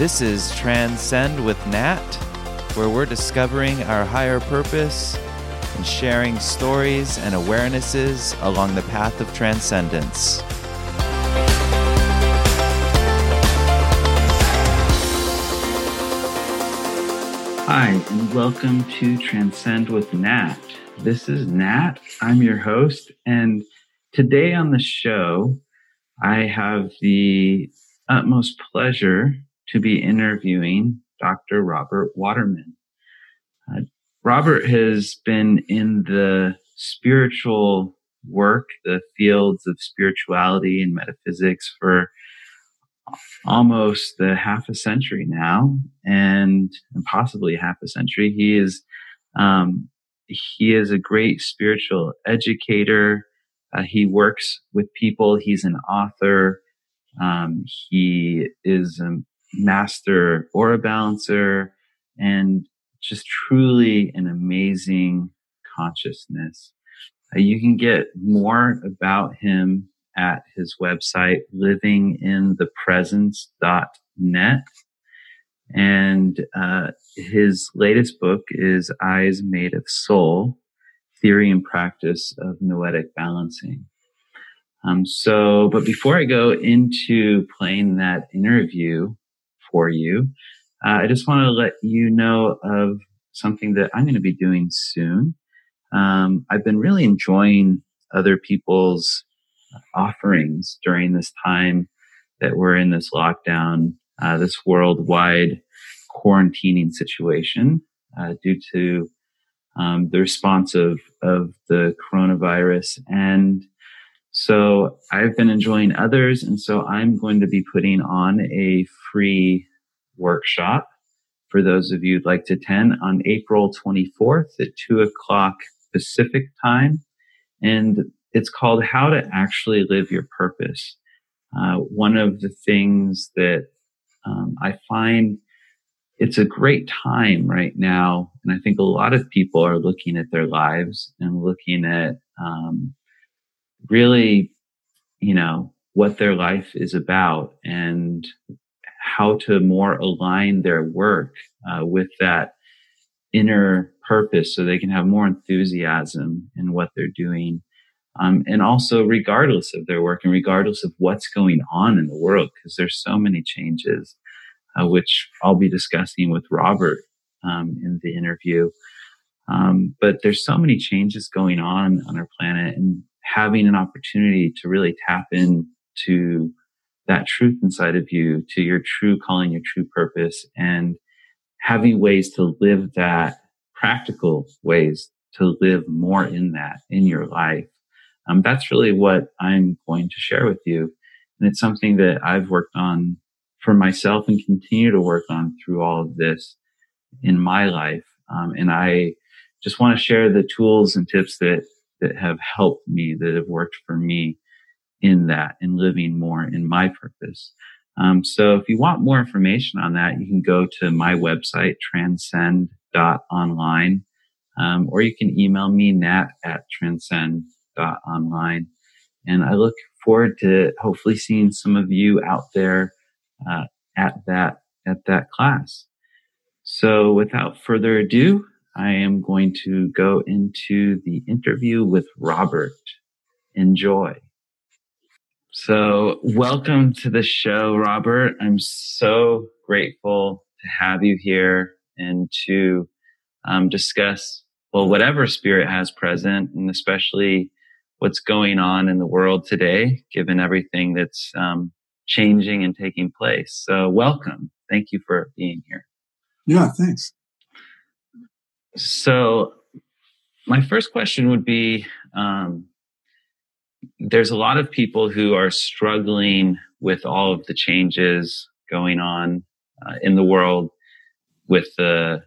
This is Transcend with Nat, where we're discovering our higher purpose and sharing stories and awarenesses along the path of transcendence. Hi, and welcome to Transcend with Nat. This is Nat. I'm your host, and today on the show, I have the utmost pleasure to be interviewing Dr. Robert Waterman. Uh, Robert has been in the spiritual work, the fields of spirituality and metaphysics for almost a half a century now, and, possibly half a century. He is um, he is a great spiritual educator. Uh, he works with people. He's an author. Um, he is a master aura balancer and just truly an amazing consciousness. Uh, you can get more about him at his website, livinginthepresence.net. And uh, his latest book is Eyes Made of Soul Theory and Practice of Noetic Balancing. Um, so, but before I go into playing that interview for you, uh, I just want to let you know of something that I'm going to be doing soon. Um, I've been really enjoying other people's offerings during this time that we're in this lockdown, uh, this worldwide quarantining situation uh, due to um, the response of, of the coronavirus. And so I've been enjoying others. And so I'm going to be putting on a free workshop for those of you who'd like to attend on April 24th at two o'clock Pacific time. And it's called How to Actually Live Your Purpose. Uh, one of the things that um, I find it's a great time right now. And I think a lot of people are looking at their lives and looking at um, really, you know, what their life is about and how to more align their work uh, with that inner purpose so they can have more enthusiasm in what they're doing. Um, and also regardless of their work and regardless of what's going on in the world, because there's so many changes, uh, which I'll be discussing with Robert um, in the interview. Um, but there's so many changes going on on our planet and having an opportunity to really tap into that truth inside of you, to your true calling, your true purpose, and having ways to live that practical ways to live more in that in your life. Um, that's really what I'm going to share with you. And it's something that I've worked on for myself and continue to work on through all of this in my life. Um, and I just want to share the tools and tips that that have helped me, that have worked for me in that and living more in my purpose. Um, so if you want more information on that, you can go to my website, transcend.online, um, or you can email me, nat at transcend.online. And I look forward to hopefully seeing some of you out there, uh, at that, at that class. So without further ado, I am going to go into the interview with Robert. Enjoy. So, welcome to the show, Robert. I'm so grateful to have you here and to um, discuss, well, whatever spirit has present, and especially what's going on in the world today, given everything that's um, changing and taking place. So, welcome. Thank you for being here. Yeah, thanks. So, my first question would be um, there's a lot of people who are struggling with all of the changes going on uh, in the world with the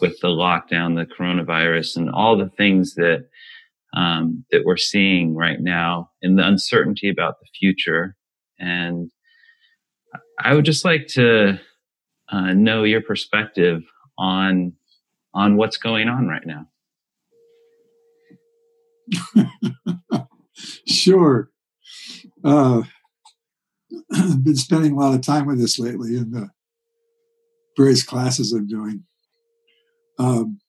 with the lockdown, the coronavirus, and all the things that um, that we're seeing right now, and the uncertainty about the future. And I would just like to uh, know your perspective on on what's going on right now. sure. Uh, I've been spending a lot of time with this lately, in the various classes I'm doing. Um,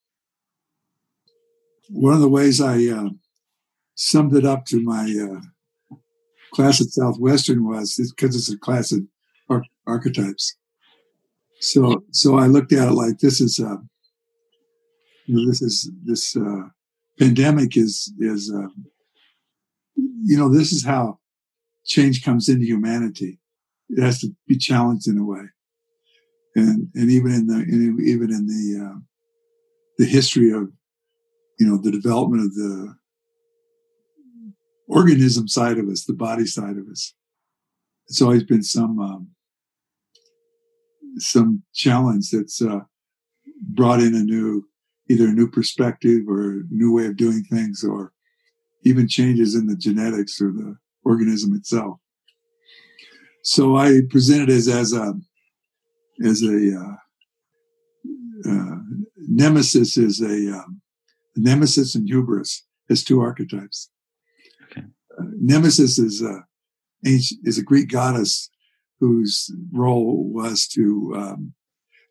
one of the ways I uh, summed it up to my uh, class at Southwestern was because it's a class of ar- archetypes. So, so I looked at it like this is, uh, you know, this is this uh, pandemic is is, uh, you know, this is how change comes into humanity. It has to be challenged in a way, and and even in the even in the uh, the history of you know the development of the organism side of us, the body side of us. It's always been some um, some challenge that's uh, brought in a new either a new perspective or a new way of doing things or even changes in the genetics or the organism itself. So I presented it as, as a as a uh, uh, nemesis is a um, nemesis and hubris as two archetypes. Okay. Uh, nemesis is a ancient, is a Greek goddess whose role was to um,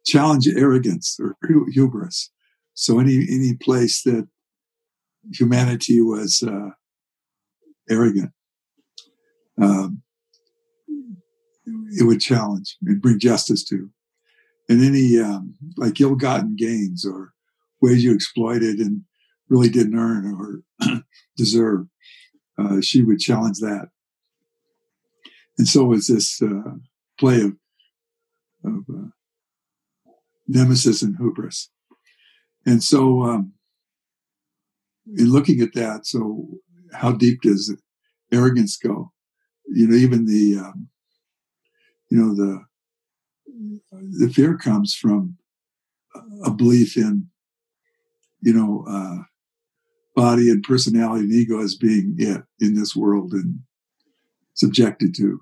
challenge arrogance or hubris. So any any place that humanity was uh, arrogant, um, it would challenge and bring justice to. And any um, like ill-gotten gains or ways you exploited and really didn't earn or deserve, uh, she would challenge that. And so was this uh, play of, of uh, nemesis and hubris. And so, um, in looking at that, so how deep does arrogance go? You know, even the, um, you know, the, the fear comes from a belief in, you know, uh, body and personality and ego as being it in this world and subjected to.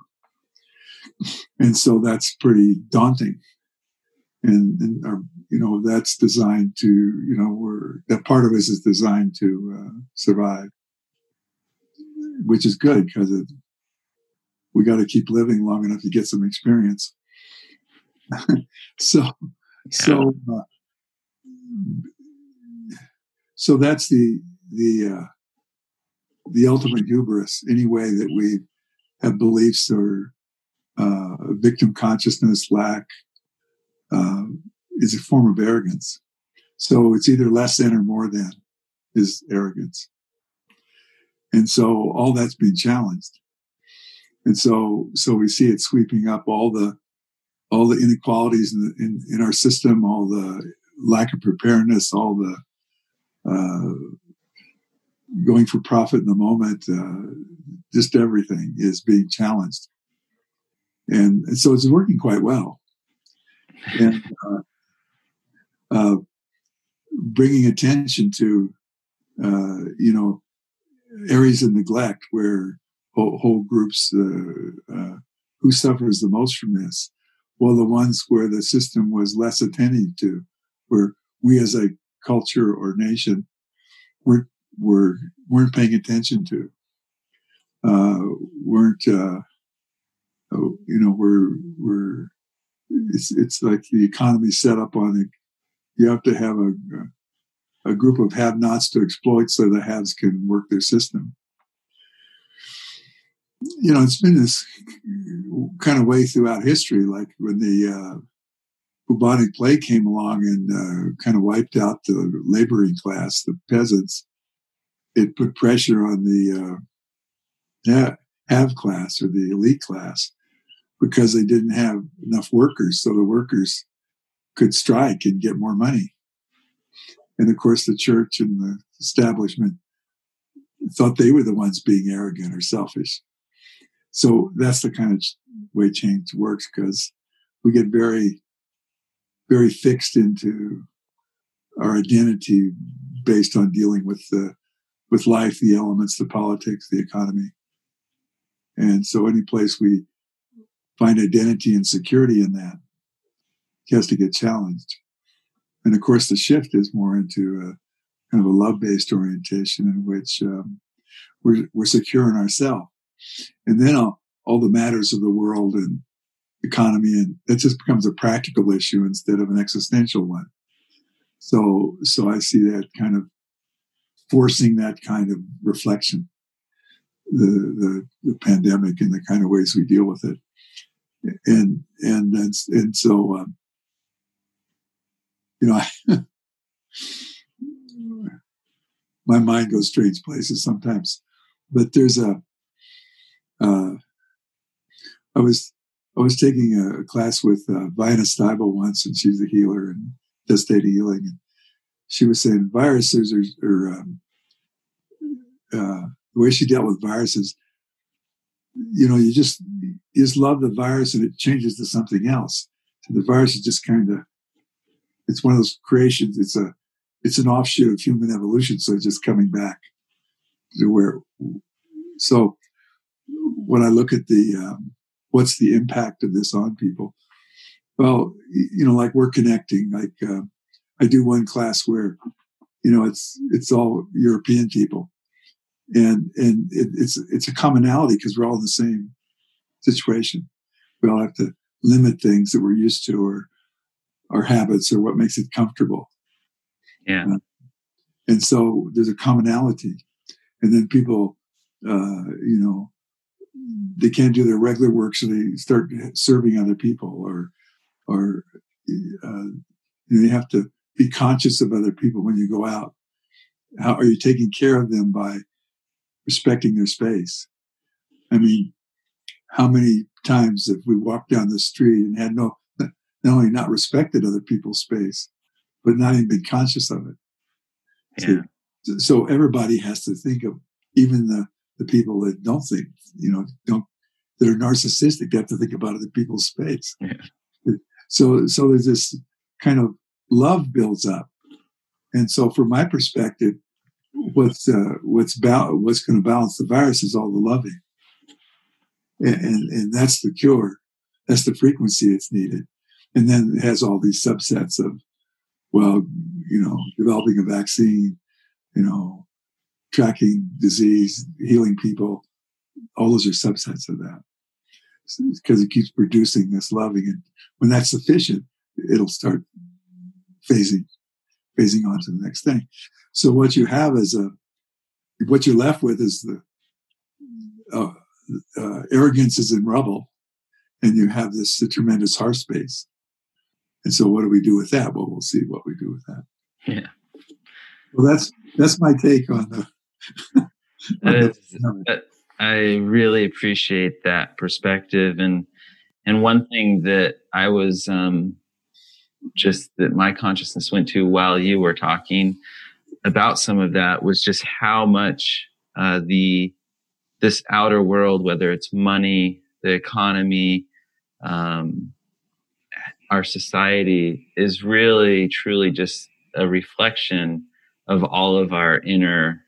And so that's pretty daunting. And, and our, you know, that's designed to, you know, we're, that part of us is designed to uh, survive, which is good because we got to keep living long enough to get some experience. so, so, uh, so that's the, the, uh, the ultimate hubris, any way that we have beliefs or uh, victim consciousness lack uh, is a form of arrogance. So it's either less than or more than is arrogance. And so all that's being challenged. And so, so we see it sweeping up all the, all the inequalities in, the, in, in our system, all the lack of preparedness, all the, uh, going for profit in the moment, uh, just everything is being challenged. And, and so it's working quite well. And, uh, uh, bringing attention to, uh, you know, areas of neglect where whole, whole groups, uh, uh, who suffers the most from this? Well, the ones where the system was less attending to, where we as a culture or nation weren't, were, weren't paying attention to, uh, weren't, oh, you know, we're, we're, it's, it's like the economy set up on it you have to have a, a group of have-nots to exploit so the haves can work their system. You know, it's been this kind of way throughout history, like when the uh, bubonic plague came along and uh, kind of wiped out the laboring class, the peasants. It put pressure on the uh, have class or the elite class because they didn't have enough workers. So the workers could strike and get more money. And of course, the church and the establishment thought they were the ones being arrogant or selfish. So that's the kind of way change works because we get very, very fixed into our identity based on dealing with the, with life, the elements, the politics, the economy. And so any place we find identity and security in that, he has to get challenged. And of course, the shift is more into a kind of a love based orientation in which um, we're, we're secure in ourselves. And then all, all the matters of the world and economy, and it just becomes a practical issue instead of an existential one. So, so I see that kind of forcing that kind of reflection, the the, the pandemic and the kind of ways we deal with it, and and and, so um, you know. I, my mind goes strange places sometimes. But there's a. Uh, I was I was taking a class with uh, Vianna Stibal once, and she's a healer and does theta healing. And she was saying viruses are, are um, uh, the way she dealt with viruses. You know, you just you just love the virus, and it changes to something else. So the virus is just kind of it's one of those creations. It's a it's an offshoot of human evolution. So it's just coming back to where, so when I look at the, um, what's the impact of this on people? Well, you know, like we're connecting, like, uh, I do one class where, you know, it's, it's all European people and, and it, it's, it's a commonality because we're all in the same situation. We all have to limit things that we're used to or our habits or what makes it comfortable. Yeah. Uh, and so there's a commonality. And then people, uh, you know, they can't do their regular work, so they start serving other people, or, or uh, you, know, you have to be conscious of other people when you go out. How are you taking care of them by respecting their space? I mean, how many times have we walked down the street and had no, not only not respected other people's space, but not even been conscious of it. Yeah. So, so everybody has to think of even the, the people that don't think, you know, don't, that are narcissistic, they have to think about other people's space. Yeah. So, so there's this kind of love builds up. And so from my perspective, what's, uh, what's, ba- what's going to balance the virus is all the loving. And, and, and that's the cure. That's the frequency it's needed. And then it has all these subsets of well, you know, developing a vaccine, you know, tracking disease, healing people, all those are subsets of that. Because it keeps producing this loving. And when that's sufficient, it'll start phasing, phasing on to the next thing. So what you have is a, what you're left with is the, uh, uh, arrogance is in rubble and you have this tremendous heart space and so what do we do with that? Well, we'll see what we do with that. Yeah. Well, that's, that's my take on the. on the I really appreciate that perspective. And, and one thing that I was, um, just that my consciousness went to while you were talking about some of that was just how much, uh, the, this outer world, whether it's money, the economy, um, our society is really truly just a reflection of all of our inner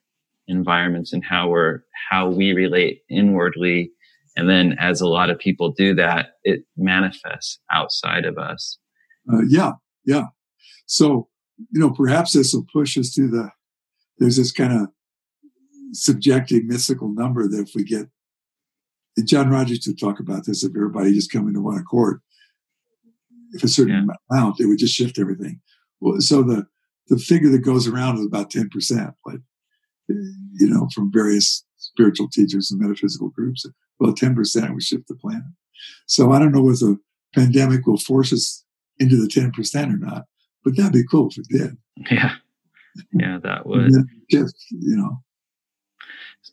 environments and how we're how we relate inwardly. And then as a lot of people do that it manifests outside of us uh, yeah yeah so you know perhaps this will push us to the there's this kind of subjective mystical number that if we get and john rogers would talk about this if everybody just come into one accord if a certain yeah. amount, it would just shift everything. Well, so the the figure that goes around is about ten percent, like you know, from various spiritual teachers and metaphysical groups. Well, ten percent would shift the planet. So I don't know whether the pandemic will force us into the ten percent or not, but that'd be cool if it did. Yeah, yeah, that would. Just you know.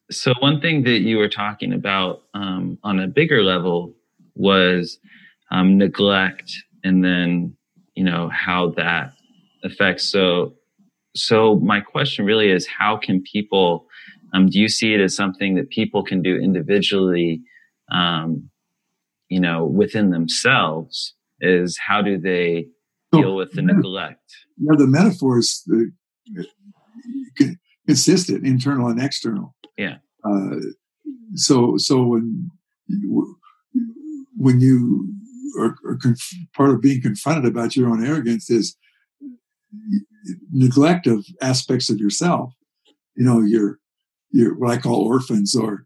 So one thing that you were talking about um, on a bigger level was um, neglect and then you know how that affects so so my question really is how can people um, do you see it as something that people can do individually um, you know within themselves is how do they deal with the neglect yeah the metaphor is uh, consistent internal and external yeah uh, so so when when you are, or conf- part of being confronted about your own arrogance is neglect of aspects of yourself. You know, you're, you're what I call orphans or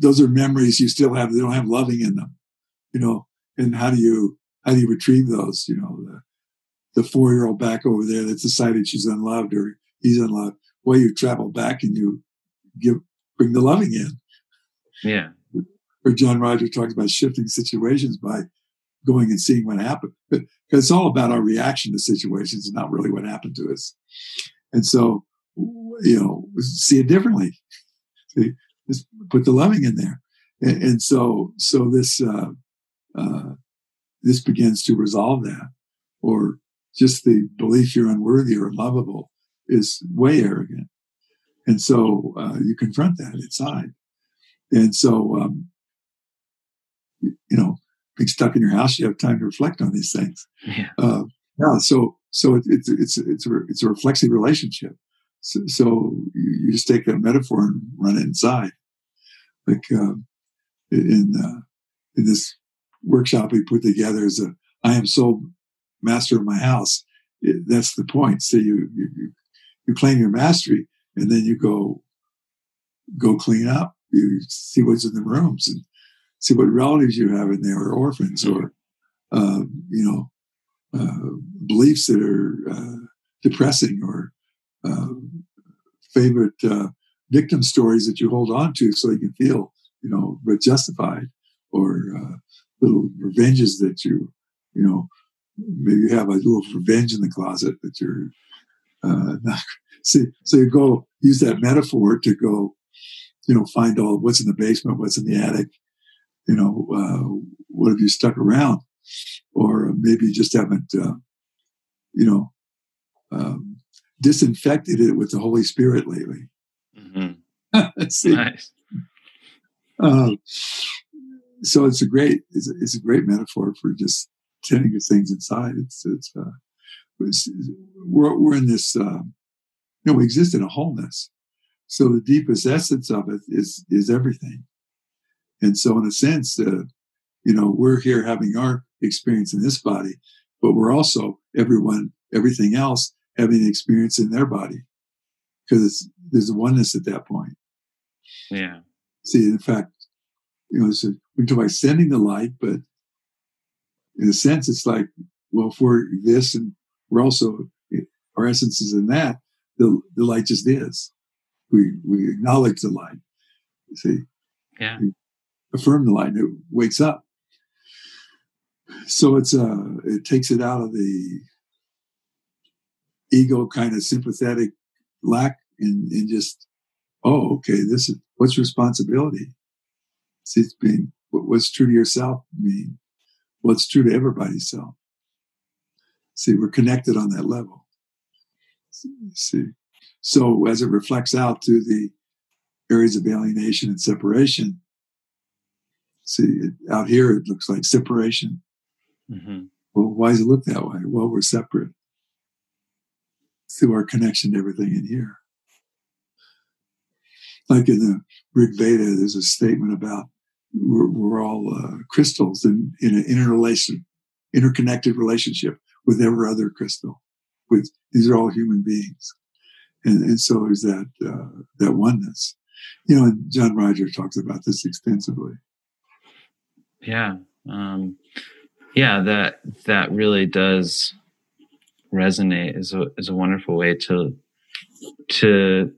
those are memories you still have. They don't have loving in them, you know. And how do you how do you retrieve those? You know, the, the four year old back over there that's decided she's unloved or he's unloved. Well, you travel back and you give bring the loving in. Yeah. Or John Roger talks about shifting situations by going and seeing what happened. Because it's all about our reaction to situations and not really what happened to us. And so, you know, see it differently. See, just put the loving in there. And, and so, so this, uh, uh, this begins to resolve that. Or just the belief you're unworthy or unlovable is way arrogant. And so uh, you confront that inside. And so, um, you, you, know, being stuck in your house, you have time to reflect on these things. Yeah. Uh, yeah so, so it, it's, it's, it's, a, it's a reflexive relationship. So, so you, you, just take that metaphor and run it inside. Like, uh, in, uh, in this workshop we put together is a, I am so master of my house. It, that's the point. So you, you, you claim your mastery and then you go, go clean up. You see what's in the rooms and see what relatives you have in there or orphans or, uh, you know, uh, beliefs that are uh, depressing or um, favorite uh, victim stories that you hold on to so you can feel, you know, but justified or uh, little revenges that you, you know, maybe you have a little revenge in the closet that you're uh, not. See, so you go use that metaphor to go, you know, find all what's in the basement, what's in the attic, you know, uh, what have you stuck around, or maybe you just haven't, uh, you know, um, disinfected it with the Holy Spirit lately. Mm-hmm. see, nice. So it's a great, it's a, it's a great metaphor for just tending to things inside. It's, it's, uh, it's we're, we're in this, uh, you know, we exist in a wholeness. So the deepest essence of it is, is everything. And so in a sense, uh, you know, we're here having our experience in this body, but we're also everyone, everything else having an experience in their body because there's a oneness at that point. Yeah. See, in fact, you know, so we talk about sending the light, but in a sense, it's like, well, if we're this and we're also, our essence is in that, the, the light just is. We, we acknowledge the light. You see? Yeah. We affirm the light and it wakes up. So it's, uh, it takes it out of the ego kind of sympathetic lack and, and just, oh, okay, this is what's responsibility? See, it's being what's true to yourself mean what's true to everybody's self. See, we're connected on that level. See, so as it reflects out to the areas of alienation and separation, see, it, out here it looks like separation. Mm-hmm. Well, why does it look that way? Well, we're separate through our connection to everything in here. Like in the Rig Veda, there's a statement about we're, we're all uh, crystals in, in an interrelation, interconnected relationship with every other crystal. With these are all human beings, and and so is that uh, that oneness. You know, and John Roger talks about this extensively. Yeah, um, yeah, that that really does resonate. is a is a wonderful way to to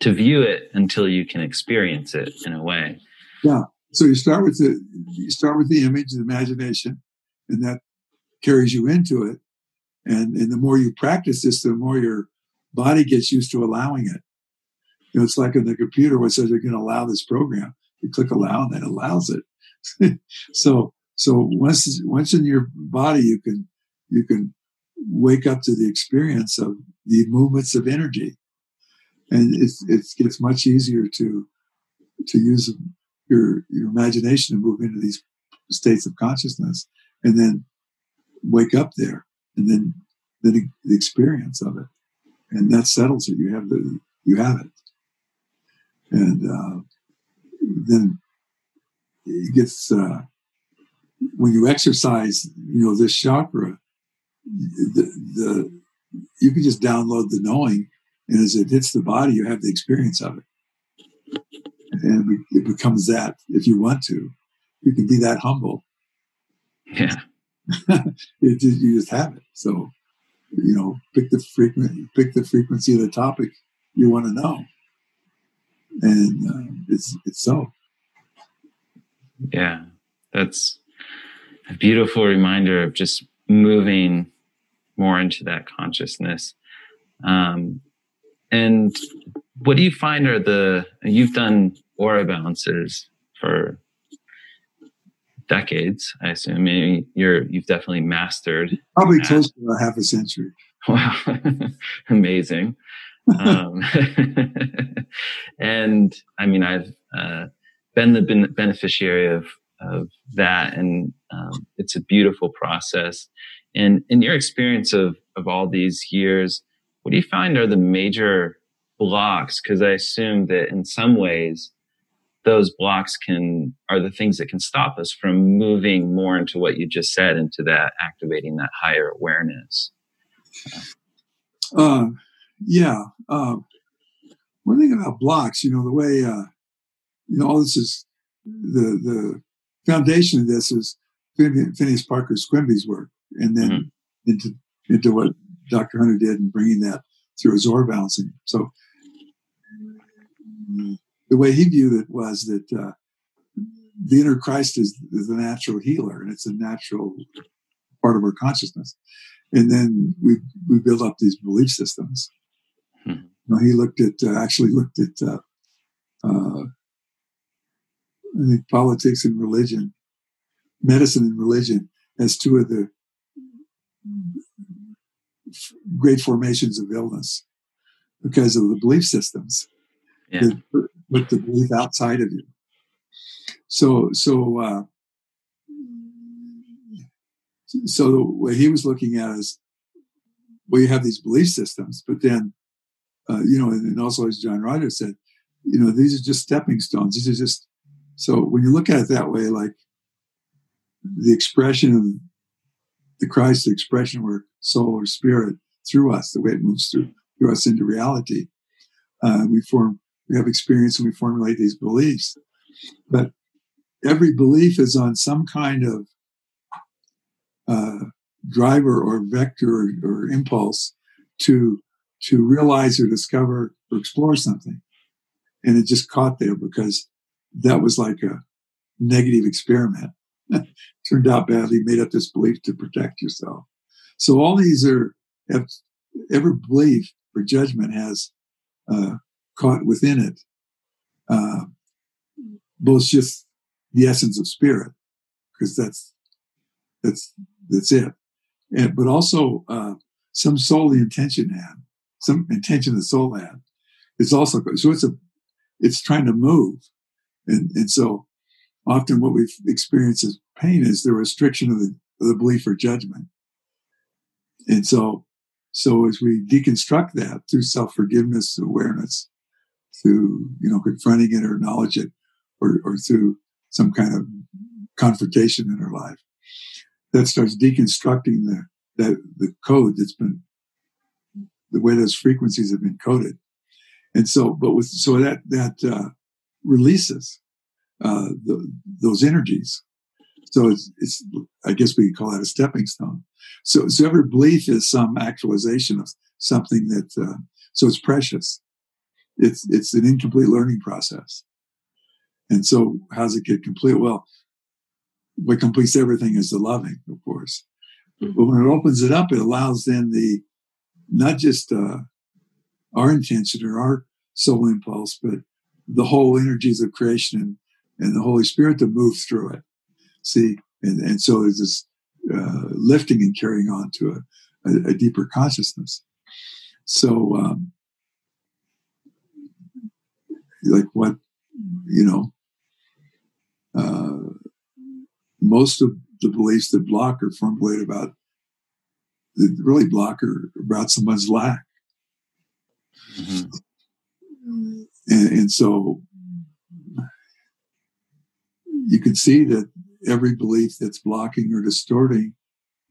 to view it until you can experience it in a way. Yeah. So you start with the you start with the image, the imagination, and that carries you into it. And and the more you practice this, the more your body gets used to allowing it. You know, it's like in the computer where it says you're going to allow this program. You click allow and it allows it. so so once once in your body you can you can wake up to the experience of the movements of energy. And it, it gets much easier to to use your your imagination to move into these states of consciousness and then wake up there and then then the experience of it. And that settles it. You have the you have it. And uh, then it gets uh, when you exercise you know this chakra the, the you can just download the knowing and as it hits the body you have the experience of it and it becomes that if you want to, you can be that humble. Yeah. it, you just have it. So, you know, pick the frequency, pick the frequency of the topic you want to know, and uh, it's it's so. Yeah, that's a beautiful reminder of just moving more into that consciousness. Um, and what do you find are the you've done aura balancers for decades, I assume. I mean, you're you've definitely mastered probably that. close to a half a century. Wow, amazing. um, and I mean, I've uh, been the ben- beneficiary of of that, and um, it's a beautiful process. And in your experience of of all these years, what do you find are the major blocks? Because I assume that in some ways those blocks can are the things that can stop us from moving more into what you just said into that activating that higher awareness uh, yeah uh, one thing about blocks you know the way uh, you know all this is the the foundation of this is phineas parkhurst quimby's work and then mm-hmm. into into what dr hunter did in bringing that through his aura balancing so the way he viewed it was that uh, the inner Christ is, is the natural healer, and it's a natural part of our consciousness. And then we we build up these belief systems. Hmm. You know, he looked at uh, actually looked at uh, uh, I think politics and religion, medicine and religion as two of the great formations of illness because of the belief systems yeah. that put the belief outside of you. So, so, uh, so what he was looking at is, well, you have these belief systems, but then, uh, you know, and, and also as John Rogers said, you know, these are just stepping stones. These are just, so when you look at it that way, like the expression of the Christ, expression where soul or spirit through us, the way it moves through, through us into reality, uh, we form we have experience and we formulate these beliefs. But every belief is on some kind of uh, driver or vector or, or, impulse to to realize or discover or explore something, and it just caught there because that was like a negative experiment. Turned out badly. Made up this belief to protect yourself. So all these are have, every belief or judgment has uh, caught within it uh, both just the essence of spirit, because that's that's that's it, and but also uh, some soul the intention had, some intention the soul had. It's also so it's a it's trying to move, and and so often what we've experienced as pain is the restriction of the, of the belief or judgment, and so so as we deconstruct that through self forgiveness awareness, through you know confronting it or acknowledge it or, or through some kind of confrontation in our life that starts deconstructing the that the code that's been the way those frequencies have been coded. And so but with so that that uh, releases uh, the, those energies so it's, it's i guess we call that a stepping stone so so every belief is some actualization of something that uh, so it's precious it's it's an incomplete learning process. And so, how does it get complete? Well, what completes everything is the loving, of course. Mm-hmm. But when it opens it up, it allows then the not just uh, our intention or our soul impulse, but the whole energies of creation and, and the Holy Spirit to move through it. See, and, and so there's this uh, lifting and carrying on to a, a, a deeper consciousness. So, um, like what you know uh, most of the beliefs that block are formulated about that really block are about someone's lack mm-hmm. and, and so you can see that every belief that's blocking or distorting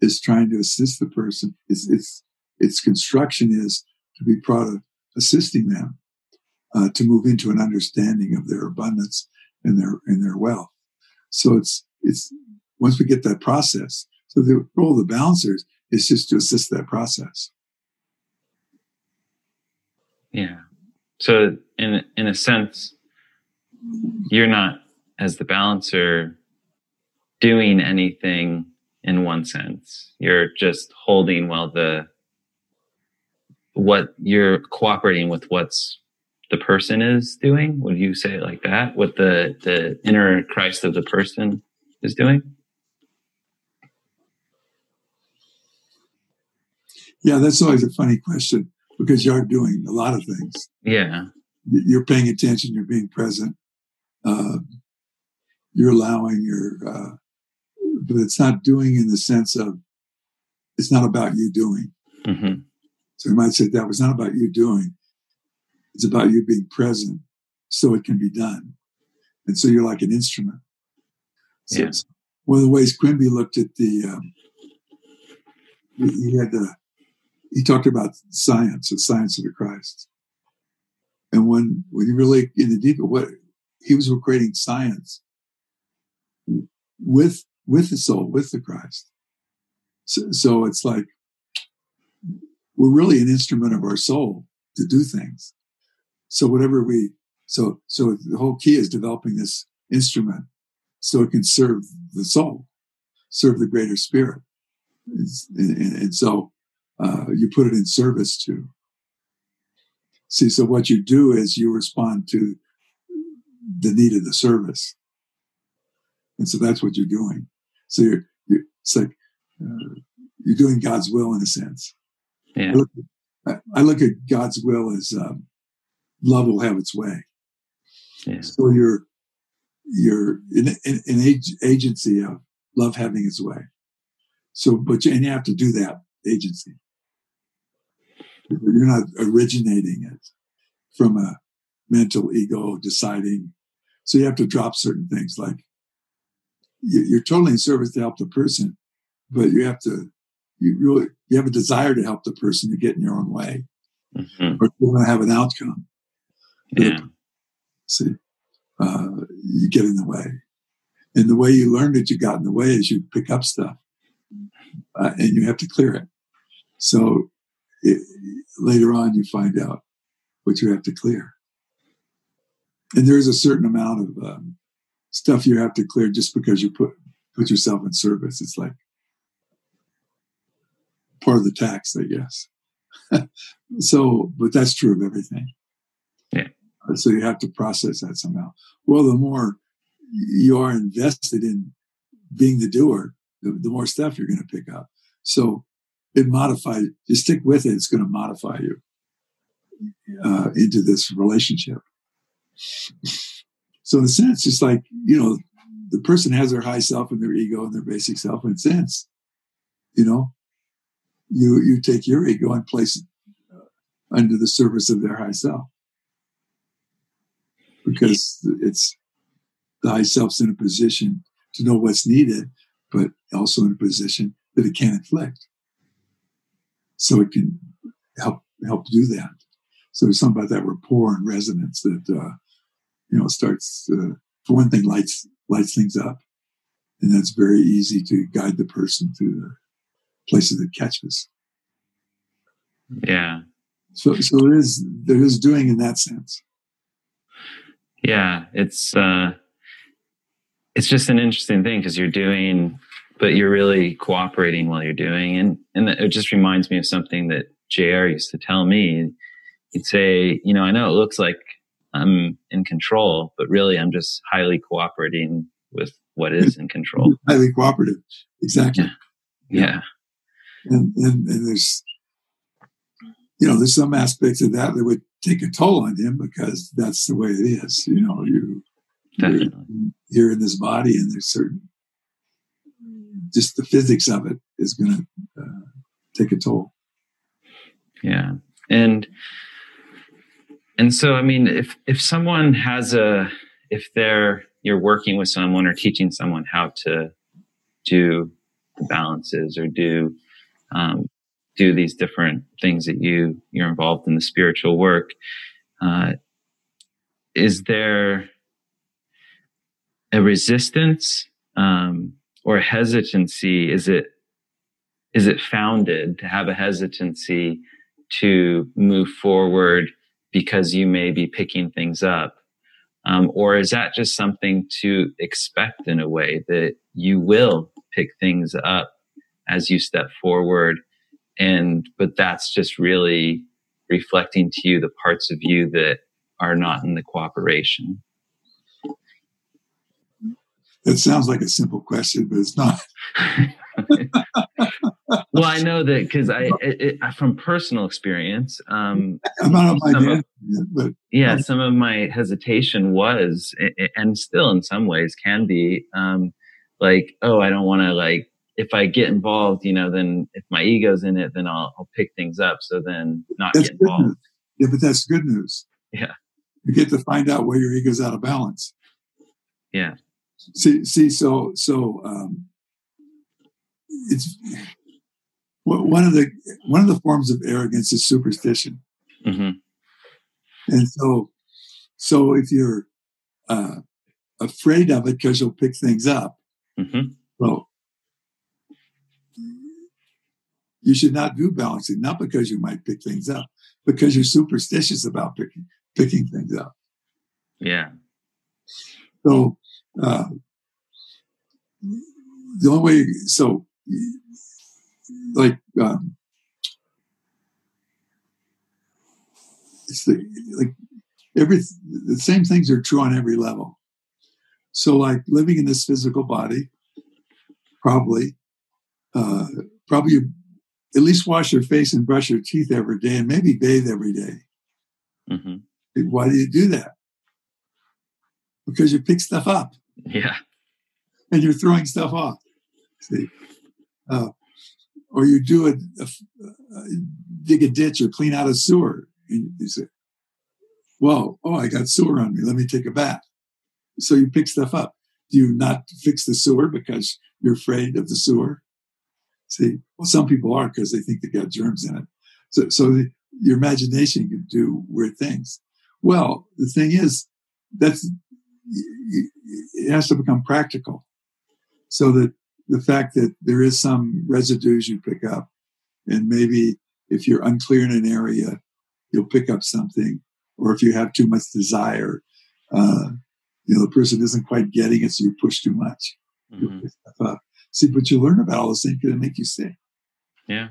is trying to assist the person. Its its its construction is to be proud of assisting them uh, to move into an understanding of their abundance and their and their wealth. So it's it's once we get that process. So the role of the balancers is just to assist that process. Yeah. So in in a sense, you're not as the balancer doing anything in one sense. You're just holding while the what you're cooperating with what's the person is doing. Would you say it like that? What the the inner Christ of the person is doing? Yeah, that's always a funny question because you are doing a lot of things. Yeah. You're paying attention, you're being present, uh, you're allowing your, uh, but it's not doing in the sense of, it's not about you doing. Mm-hmm. So you might say that was not about you doing. It's about you being present so it can be done. And so you're like an instrument. So yeah. one of the ways Quimby looked at the, um, he had the, he talked about science, the science of the Christ. And when, when you really in the deeper, what he was creating science with, with the soul, with the Christ. So, so it's like, we're really an instrument of our soul to do things. So whatever we, so, so the whole key is developing this instrument so it can serve the soul, serve the greater spirit. And, and, and so uh, you put it in service to. See, so what you do is you respond to the need of the service. And so that's what you're doing. So you're, you're it's like uh, you're doing God's will in a sense. Yeah. I look, at, I look at God's will as um, love will have its way. Yeah. So you're you're in an agency of love having its way. So, but you, and you have to do that agency. You're not originating it from a mental ego deciding. So you have to drop certain things like you're totally in service to help the person, but you have to, you really, you have a desire to help the person, you get in your own way. Mm-hmm. Or you want to have an outcome. Yeah. See, uh, you get in the way. And the way you learn that you got in the way is you pick up stuff uh, and you have to clear it. So it, later on you find out what you have to clear. And there's a certain amount of um, stuff you have to clear just because you put put yourself in service. It's like part of the tax, I guess. so, but that's true of everything. Yeah. So you have to process that somehow. Well, the more you are invested in being the doer, the, the more stuff you're going to pick up. So it modifies. You stick with it; it's going to modify you uh, into this relationship. So in a sense, it's like you know, the person has their high self and their ego and their basic self. In a sense, you know, you you take your ego and place it uh, under the service of their high self because it's the high self's in a position to know what's needed, but also in a position that it can inflict so it can help help do that. So there's something about that rapport and resonance that uh, you know starts uh, for one thing lights lights things up, and that's very easy to guide the person to the places it catches. Yeah. So so there is there is doing in that sense. Yeah, it's uh, it's just an interesting thing because you're doing but you're really cooperating while you're doing. And, and it just reminds me of something that JR used to tell me. He'd say, you know, I know it looks like I'm in control, but really I'm just highly cooperating with what is in control. highly cooperative. Exactly. Yeah. yeah. And, and, and there's, you know, there's some aspects of that that would take a toll on him because that's the way it is. You know, you, you're, you're in this body and there's certain just the physics of it is going to uh, take a toll. Yeah, and and so I mean, if if someone has a if they're you're working with someone or teaching someone how to do the balances or do um, do these different things that you you're involved in the spiritual work. Uh, is there a resistance um, or a hesitancy? Is it is it founded to have a hesitancy to move forward because you may be picking things up? Um, or is that just something to expect in a way that you will pick things up as you step forward? And, but that's just really reflecting to you the parts of you that are not in the cooperation. It sounds like a simple question, but it's not. well, I know that because I, it, it, from personal experience, um, I'm not on my of, but yeah, some of my hesitation was, and still in some ways can be, um, like, oh, I don't want to like, if I get involved, you know, then if my ego's in it, then I'll, I'll pick things up. So then not that's get involved. News. Yeah, but that's good news. Yeah, you get to find out where your ego's out of balance. Yeah. See, see, so so um, it's one of the one of the forms of arrogance is superstition, mm-hmm. and so so if you're uh, afraid of it because you'll pick things up, mm-hmm. well, you should not do balancing, not because you might pick things up, because you're superstitious about picking picking things up. Yeah. So uh, the only way, so like um, it's the like every the same things are true on every level. So like living in this physical body, probably, uh, probably at least wash your face and brush your teeth every day, and maybe bathe every day. Mm-hmm. Why do you do that? Because you pick stuff up. Yeah. And you're throwing stuff off. See? Uh, or you do a, a, a, dig a ditch or clean out a sewer. And you say, "Well, oh, I got sewer on me. Let me take a bath." So you pick stuff up. Do you not fix the sewer because you're afraid of the sewer? See, well, some people are because they think they got germs in it. So, so the, your imagination can do weird things. Well, the thing is, that's it has to become practical, so that the fact that there is some residues you pick up, and maybe if you're unclear in an area, you'll pick up something, or if you have too much desire, uh, you know, the person isn't quite getting it, so you push too much. Mm-hmm. See, but you learn about all those things that make you sick. Yeah.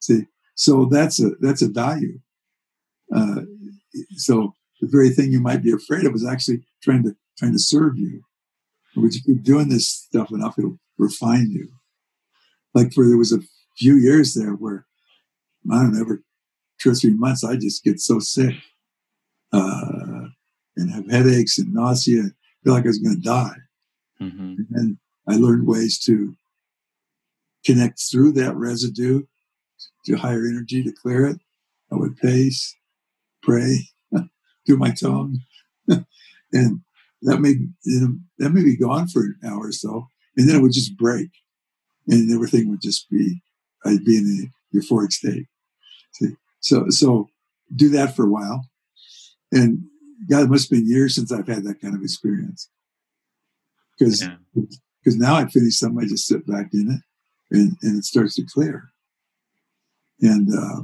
See, so that's a that's a value. Uh, so the very thing you might be afraid of is actually trying to trying to serve you. But you keep doing this stuff enough, it'll refine you. Like for there was a few years there where I don't know, every two or three months I just get so sick uh, and have headaches and nausea, feel like I was going to die. Mm-hmm. And then I learned ways to connect through that residue to higher energy to clear it. I would pace, pray, do my tones, and that may you know, that may be gone for an hour or so, and then it would just break, and everything would just be I'd be in a euphoric state. See? So so do that for a while, and God, it must have been years since I've had that kind of experience. Because because yeah. now I finish something, I just sit back in it, and, and it starts to clear. And uh,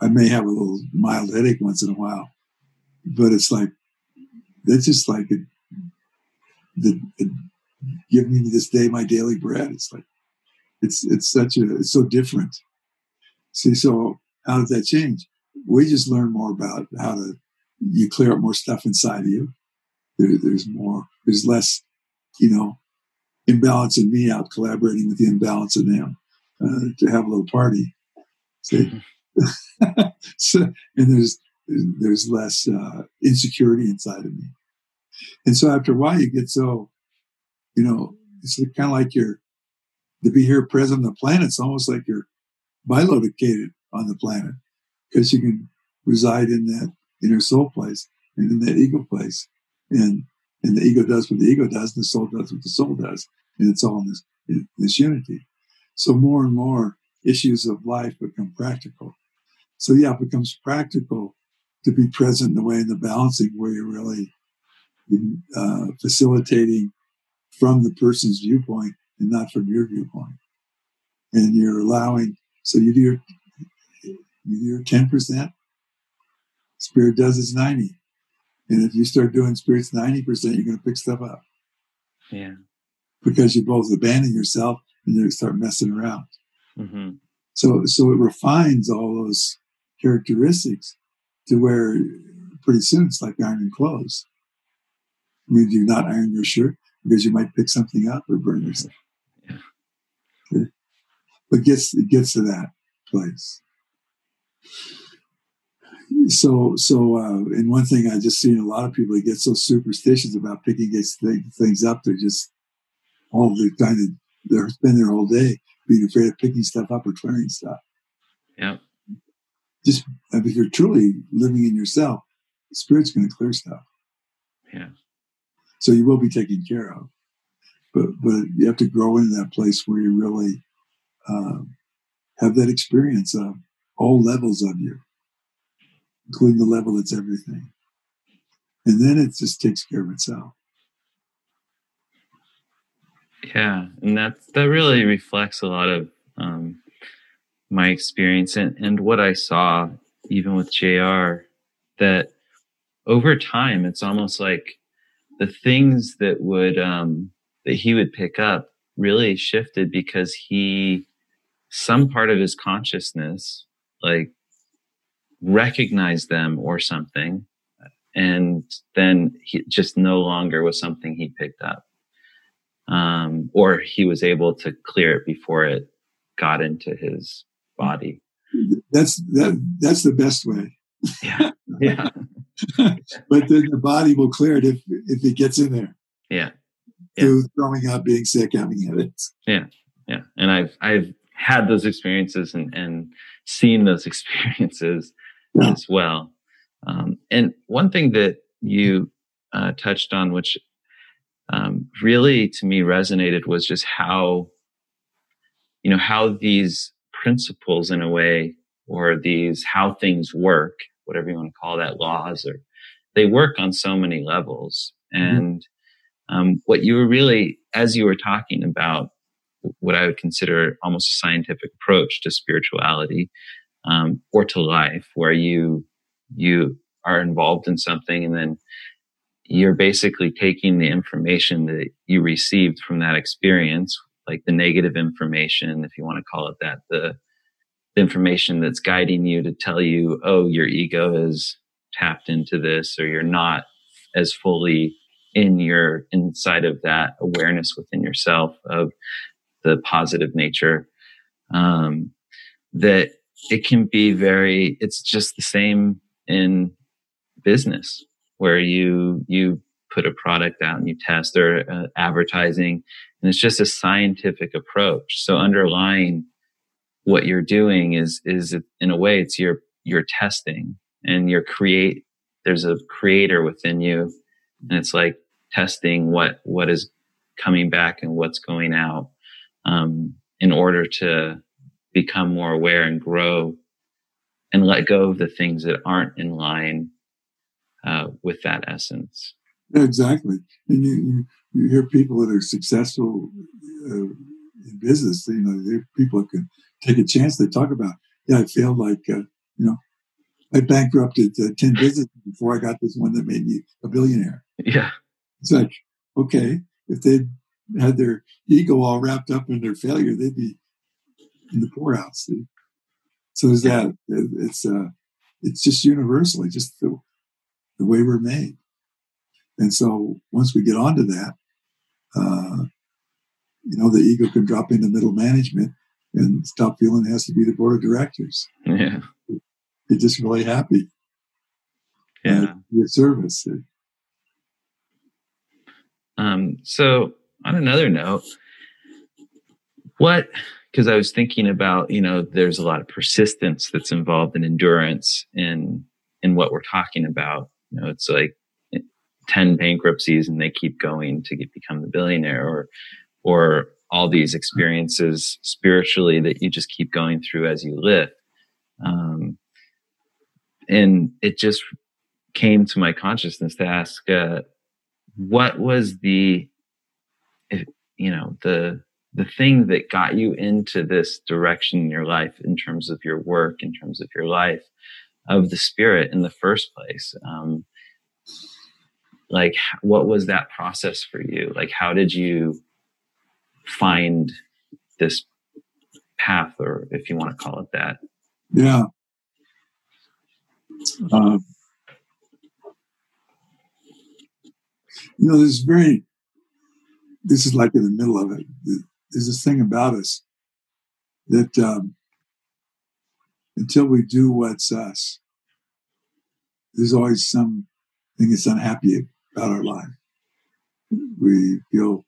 I may have a little mild headache once in a while, but it's like that's just like it, the, it, give me this day my daily bread. It's like it's it's such a it's so different. See, so how did that change? We just learn more about how to you clear up more stuff inside of you. There, there's more. There's less, you know, imbalance in me out collaborating with the imbalance in them uh, to have a little party. See, mm-hmm. so, and there's there's less uh, insecurity inside of me, and so after a while you get so, you know, it's kind of like you're to be here present on the planet. It's almost like you're bilocated on the planet because you can reside in that inner soul place and in that ego place, and and the ego does what the ego does, and the soul does what the soul does, and it's all in this, in this unity. So more and more issues of life become practical. So yeah, it becomes practical to be present in the way in the balancing where you're really uh, facilitating from the person's viewpoint and not from your viewpoint. And you're allowing, so you do your, you do your 10%, spirit does its 90. And if you start doing spirits 90%, you're going to pick stuff up. Yeah. Because you both abandon yourself and you start messing around. Mm-hmm. So, so it refines all those characteristics to where pretty soon it's like ironing clothes. Mean, do you not iron your shirt because you might pick something up or burn yourself? Yeah. Okay. But gets it gets to that place. So, so, uh, and one thing I just seen a lot of people get so superstitious about picking things up. They're just all they're the time they're spend their whole day being afraid of picking stuff up or clearing stuff. Yeah. Just if you're truly living in yourself, the spirit's going to clear stuff. Yeah. So you will be taken care of, but but you have to grow into that place where you really uh, have that experience of all levels of you, including the level that's everything, and then it just takes care of itself. Yeah, and that that really reflects a lot of um, my experience and, and what I saw even with JR that over time it's almost like the things that would um, that he would pick up really shifted because he some part of his consciousness like recognized them or something and then he just no longer was something he picked up um, or he was able to clear it before it got into his body. That's that. That's the best way. Yeah, yeah. but then the body will clear it if if it gets in there. Yeah. yeah. Through throwing up, being sick, having headaches. Yeah, yeah. And I've I've had those experiences and and seen those experiences yeah. as well. Um, and one thing that you uh, touched on, which um, really to me resonated was just how, you know, how these principles in a way, or these how things work, whatever you want to call that, laws, or they work on so many levels. Mm-hmm. And um, what you were really, as you were talking about, what I would consider almost a scientific approach to spirituality um, or to life, where you you are involved in something and then you're basically taking the information that you received from that experience, like the negative information, if you want to call it that, the, the information that's guiding you to tell you, oh, your ego is tapped into this, or you're not as fully in your inside of that awareness within yourself of the positive nature. Um, that it can be very, it's just the same in business where you you put a product out and you test or uh, advertising and it's just a scientific approach so underlying what you're doing is is in a way it's your your testing and your create there's a creator within you and it's like testing what what is coming back and what's going out um, in order to become more aware and grow and let go of the things that aren't in line uh, with that essence. Exactly. And you, you, you, hear people that are successful uh, in business, you know, people that can take a chance. They talk about, yeah, I failed like, uh, you know, I bankrupted uh, 10 businesses before I got this one that made me a billionaire. Yeah. It's like, okay, if they had their ego all wrapped up in their failure, they'd be in the poorhouse. So is that it's uh, it's just universally just the the way we're made. And so once we get onto that, uh, you know, the ego can drop into middle management and stop feeling it has to be the board of directors. Yeah. You're just really happy. Yeah. Your service. Um, so on another note, what, because I was thinking about, you know, there's a lot of persistence that's involved in endurance in, in what we're talking about. You know, it's like 10 bankruptcies and they keep going to get, become the billionaire or, or all these experiences spiritually that you just keep going through as you live. Um, and it just came to my consciousness to ask, uh, what was the, you know, the the thing that got you into this direction in your life, in terms of your work, in terms of your life, of the spirit in the first place. Um, like, what was that process for you? Like, how did you find this path, or if you want to call it that? Yeah. Um, you know, there's very, this is like in the middle of it. There's this thing about us that um, until we do what's us, there's always something that's unhappy about our life. We feel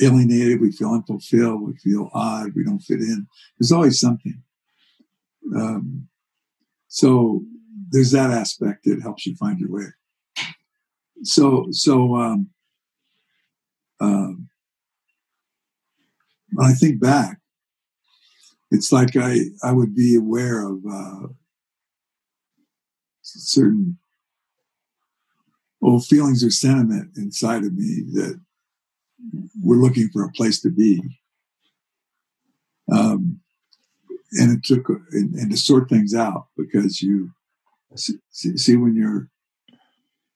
alienated, we feel unfulfilled, we feel odd, we don't fit in. There's always something. Um, so there's that aspect that helps you find your way. So, so, um, um, when I think back, it's like I, I would be aware of uh, certain old feelings or sentiment inside of me that were looking for a place to be. Um, and it took and, and, to sort things out because you see, see when you're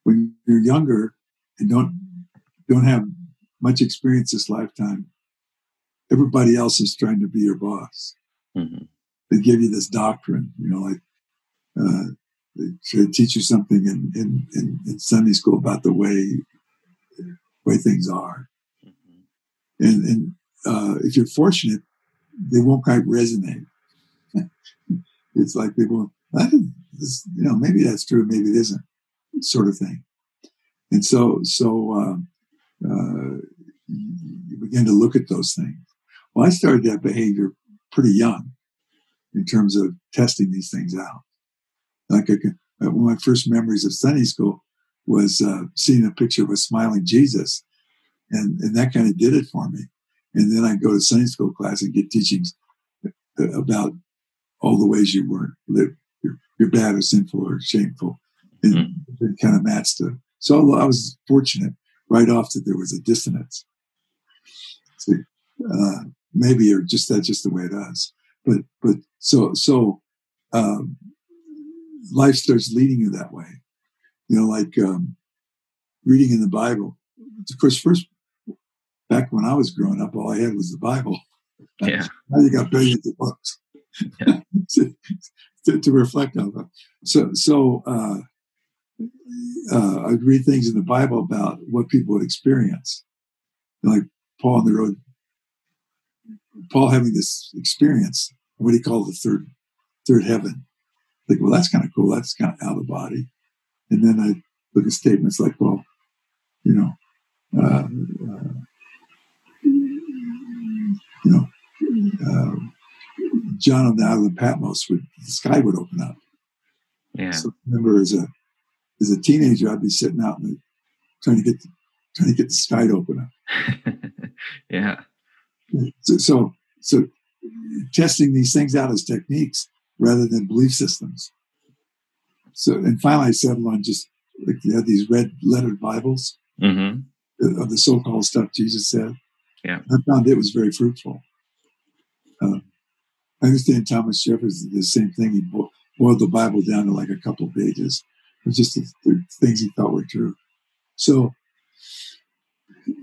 when you're younger and don't don't have much experience this lifetime everybody else is trying to be your boss mm-hmm. they give you this doctrine you know like uh, they teach you something in, in, in, in sunday school about the way way things are. And and uh, if you're fortunate they won't quite resonate it's like they won't this, you know, maybe that's true, maybe it isn't, sort of thing. And so, so um, uh, you begin to look at those things. Well, I started that behavior pretty young in terms of testing these things out. Like uh, one of my first memories of Sunday school was uh, seeing a picture of a smiling Jesus, and and that kind of did it for me. And then I go to Sunday school class and get teachings uh, about all the ways you were live you're, you're bad or sinful or shameful. And mm-hmm. it kind of matched it. So I was fortunate right off that there was a dissonance. See, uh, maybe or just that's just the way it is. But but so so um, life starts leading you that way. You know, like um, reading in the Bible. Of course, first back when I was growing up, all I had was the Bible. Yeah. now you got billions of books. Yeah. to, to reflect on them. So, so uh, uh, I'd read things in the Bible about what people would experience, like Paul on the road. Paul having this experience, what he called the third third heaven. Like, well, that's kind of cool. That's kind of out of the body. And then I look at statements like, well, you know, uh, uh, you know, uh, John on the island of Patmos, would the sky would open up. Yeah. So I remember as a as a teenager, I'd be sitting out and trying to get the, trying to get the sky to open up. yeah. So, so so testing these things out as techniques rather than belief systems. So and finally, I settled on just like they had these red lettered Bibles mm-hmm. of the so-called stuff Jesus said. Yeah. I found it was very fruitful. Uh, I understand Thomas Jefferson did the same thing. He boiled the Bible down to like a couple of pages. It was just the, the things he thought were true. So,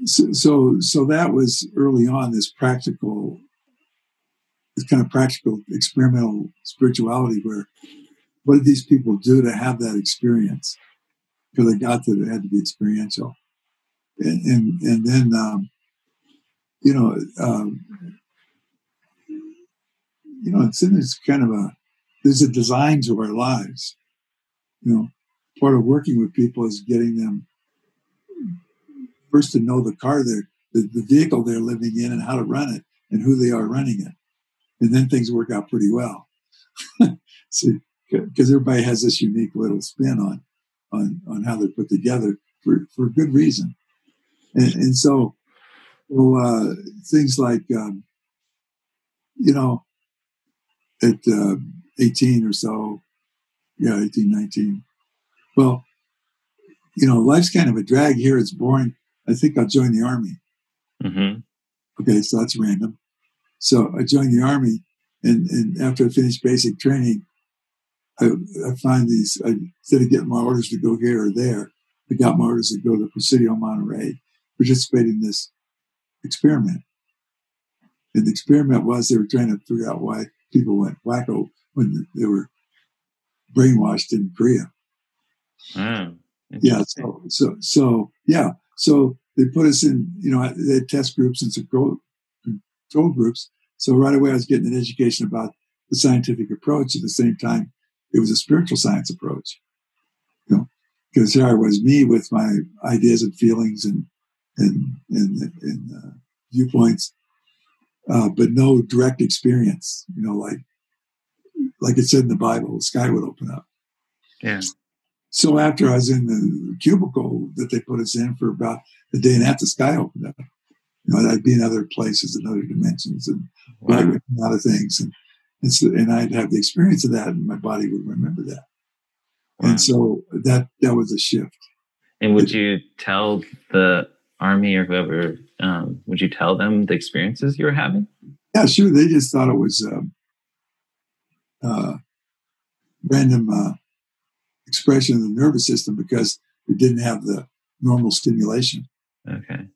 so, so, so that was early on this practical, this kind of practical experimental spirituality where what did these people do to have that experience? Because they got that it had to be experiential. And, and, and then, um, you know, um, you know, it's in this kind of a, there's a design to our lives. You know, part of working with people is getting them first to know the car they're, the, the vehicle they're living in and how to run it and who they are running it. And then things work out pretty well. See, because everybody has this unique little spin on, on, on how they're put together for, for good reason. And, and so, well, uh, things like, um, you know, at uh, 18 or so, Yeah, eighteen nineteen. Well, you know, life's kind of a drag here. It's boring. I think I'll join the army. Mm-hmm. Okay, so that's random. So I joined the army, and, and after I finished basic training, I, I find these, I, instead of getting my orders to go here or there, I got my orders to go to Presidio Monterey, participate in this experiment. And the experiment was they were trying to figure out why people went wacko when they were brainwashed in Korea. Oh, Yeah. So, so, so, yeah. So they put us in, you know, they had test groups and control, control groups. So right away I was getting an education about the scientific approach. At the same time, it was a spiritual science approach. You know, because here I was, me with my ideas and feelings and, and, and, and uh, viewpoints, uh, but no direct experience, you know, like, like it said in the Bible, the sky would open up. Yeah. So after I was in the cubicle that they put us in for about a day and a half, the sky opened up. You know, I'd be in other places and other dimensions and Wow. a lot of things, and and, so, and I'd have the experience of that, and my body would remember that. Wow. And so that that was a shift. And would you tell the army or whoever? Um, would you tell them the experiences you were having? Yeah, sure. They just thought it was um, uh, random uh, expression of the nervous system because it didn't have the normal stimulation. Okay.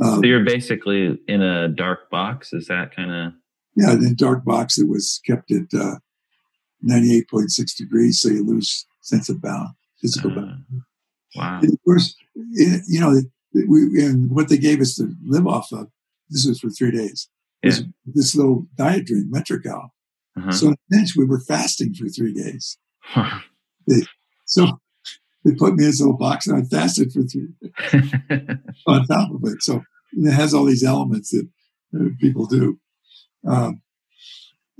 Uh, So you're basically in a dark box. Is that kind of Yeah, in dark box it was kept at uh, 98.6 degrees, so you lose sense of balance, physical balance. uh, wow? And of course, it, you know, we and what they gave us to live off of. This was for three days. Was this little diet drink, Metrecal. Uh-huh. So in a sense, we were fasting for three days. So they put me in this little box, and I fasted for three on top of it. So it has all these elements that uh, people do. Um,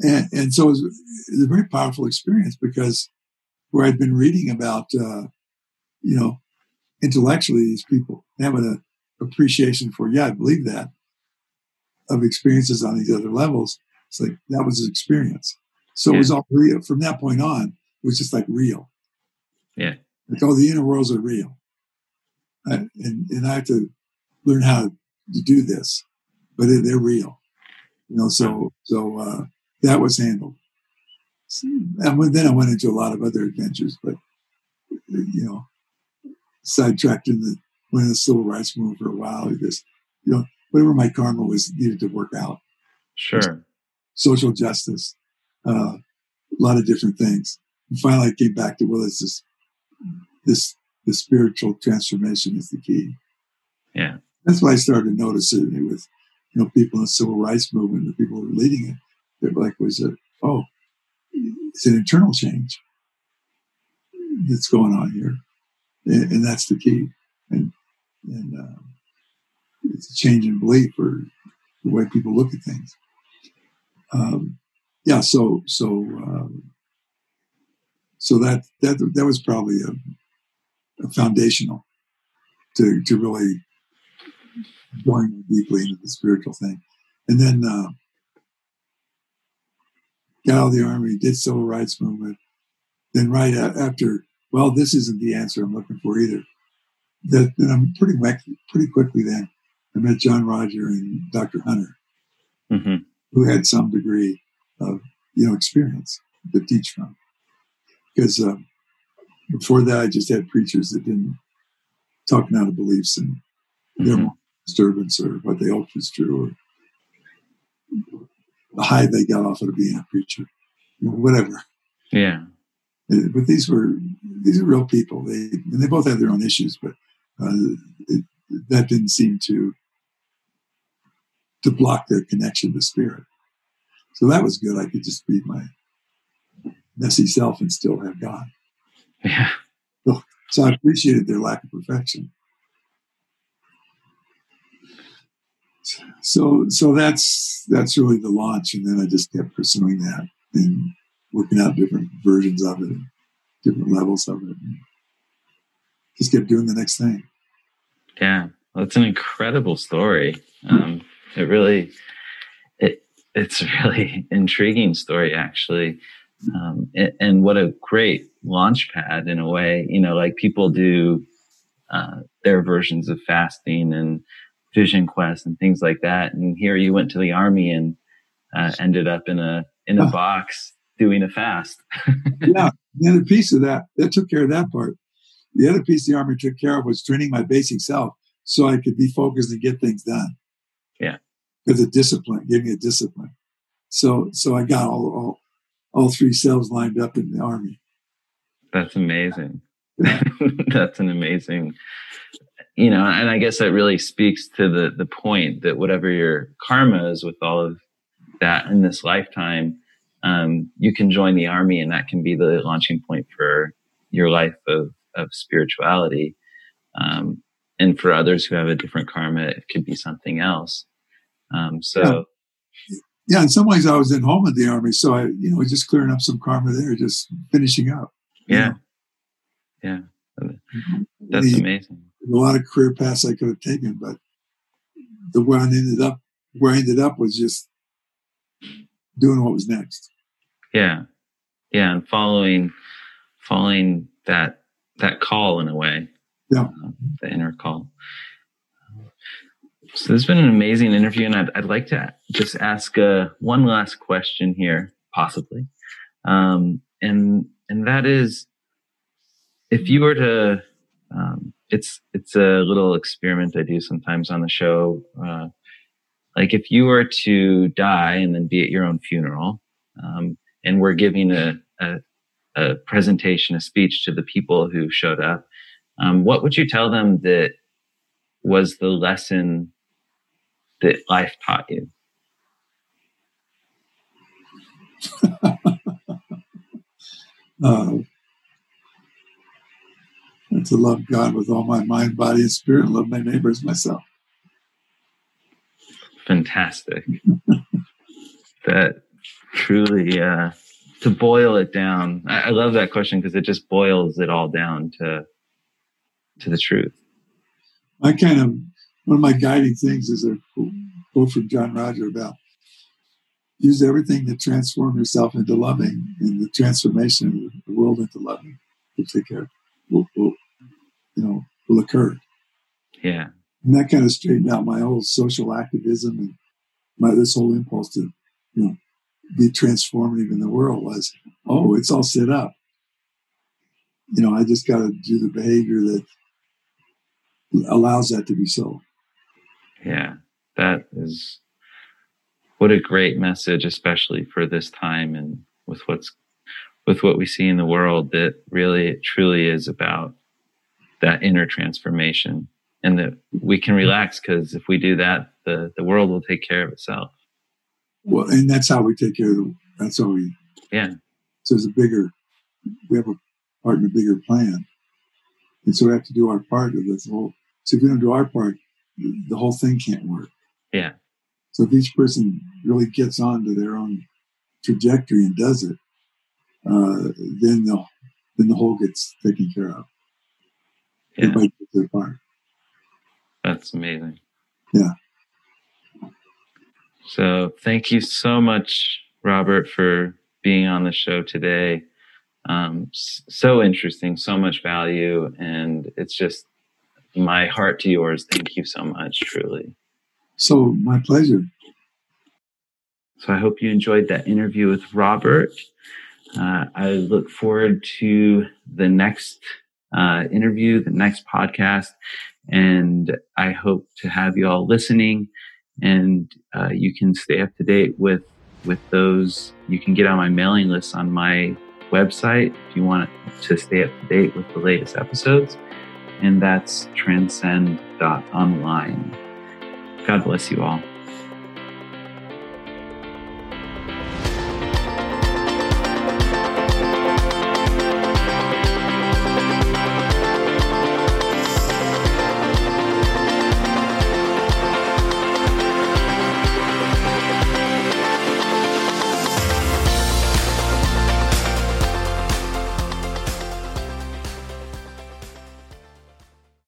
and, and so it was, it was a very powerful experience because where I'd been reading about, uh, you know, intellectually these people having an appreciation for, yeah, I believe that, of experiences on these other levels. It's like that was an experience. So it was all real. From that point on, it was just like real. Yeah. Like, oh, the inner worlds are real. I, and, and I have to learn how to do this, but they- they're real. You know, so, so, uh, that was handled. And then I went into a lot of other adventures, but, you know, sidetracked in the, went in the civil rights movement for a while. Because, you know, whatever my karma was needed to work out, sure. social justice, uh, a lot of different things. And finally, I came back to, well, it's this, this, the spiritual transformation is the key. Yeah. That's why I started to notice it with, you know, people in the civil rights movement, the people who were leading it. They're like, was it, oh, it's an internal change that's going on here. And, and that's the key. And, and, um, it's a change in belief or the way people look at things. Um, yeah. So, so, um, so that, that, that was probably a, a foundational to, to really going deeply into the spiritual thing. And then, uh, got out of the army, did civil rights movement. Then right after, well, this isn't the answer I'm looking for either. That, then I'm pretty, pretty quickly then, I met John Roger and Dr. Hunter, hmm who had some degree of, you know, experience to teach from. Because um, before that, I just had preachers that didn't talking out of beliefs and their hmm disturbance or what they hoped was true or the high they got off of being a preacher, you know, whatever. Yeah. But these were these are real people. They and they both had their own issues, but uh, it, that didn't seem to to block their connection to spirit. So that was good. I could just be my messy self and still have God. Yeah. So I appreciated their lack of perfection. So so that's that's really the launch, and then I just kept pursuing that and working out different versions of it, different levels of it, just kept doing the next thing. Yeah. Well, it's an incredible story. Um, it really, it it's a really intriguing story actually. Um, and, and, what a great launch pad in a way, you know, like people do uh, their versions of fasting and vision quest and things like that. And here you went to the army and uh, ended up in a in a box doing a fast. yeah, the other piece of that that took care of that part. The other piece the army took care of was training my basic self so I could be focused and get things done. Yeah, because of discipline, gave me a discipline. So so I got all all all three cells lined up in the army. That's amazing. That's an amazing, you know, and I guess that really speaks to the the point that whatever your karma is with all of that in this lifetime, um, you can join the army, and that can be the launching point for your life of of spirituality. Um, and for others who have a different karma, it could be something else. Um, so. Yeah yeah, in some ways I was in home in the army, so I, you know, just clearing up some karma there, just finishing up. Yeah, yeah, mm-hmm. that's the, amazing. A lot of career paths I could have taken, but the where I ended up, where I ended up was just doing what was next. Yeah, yeah, and following, following that that call in a way. Yeah, uh, the inner call. So this has been an amazing interview, and I'd, I'd like to just ask uh, one last question here, possibly, um, and and that is, if you were to, um, it's it's a little experiment I do sometimes on the show. Uh, like if you were to die and then be at your own funeral, um, and we're giving a, a, a presentation, a speech to the people who showed up, um, what would you tell them that was the lesson that life taught you? and to love God with all my mind, body, and spirit, and love my neighbors myself. Fantastic. that truly, uh, to boil it down, I, I love that question because it just boils it all down to to the truth. I kind of one of my guiding things is a quote from John Roger about use everything to transform yourself into loving, and the transformation of the world into loving will take care. Will, will you know will occur. Yeah, and that kind of straightened out my whole social activism and my this whole impulse to you know be transformative in the world was oh it's all set up. You know, I just got to do the behavior that allows that to be so. Yeah, that is what a great message, especially for this time and with what's with what we see in the world. That really, it truly is about that inner transformation, and that we can relax because if we do that, the the world will take care of itself. Well, and that's how we take care of. The, that's how we. Yeah. So there's a bigger. We have a part in a bigger plan, and so we have to do our part of this whole. So if we don't do our part, the whole thing can't work. Yeah. So if each person really gets on to their own trajectory and does it, uh, then the then the whole gets taken care of. Yeah. Everybody does their part. That's amazing. Yeah. So thank you so much, Robert, for being on the show today. Um, so interesting, so much value, and it's just my heart to yours. Thank you so much, truly. So, my pleasure. So, I hope you enjoyed that interview with Robert. Uh, I look forward to the next uh, interview, the next podcast, and I hope to have you all listening. And uh, you can stay up to date with with those. You can get on my mailing list on my website if you want to stay up to date with the latest episodes and that's transcend.online. God bless you all.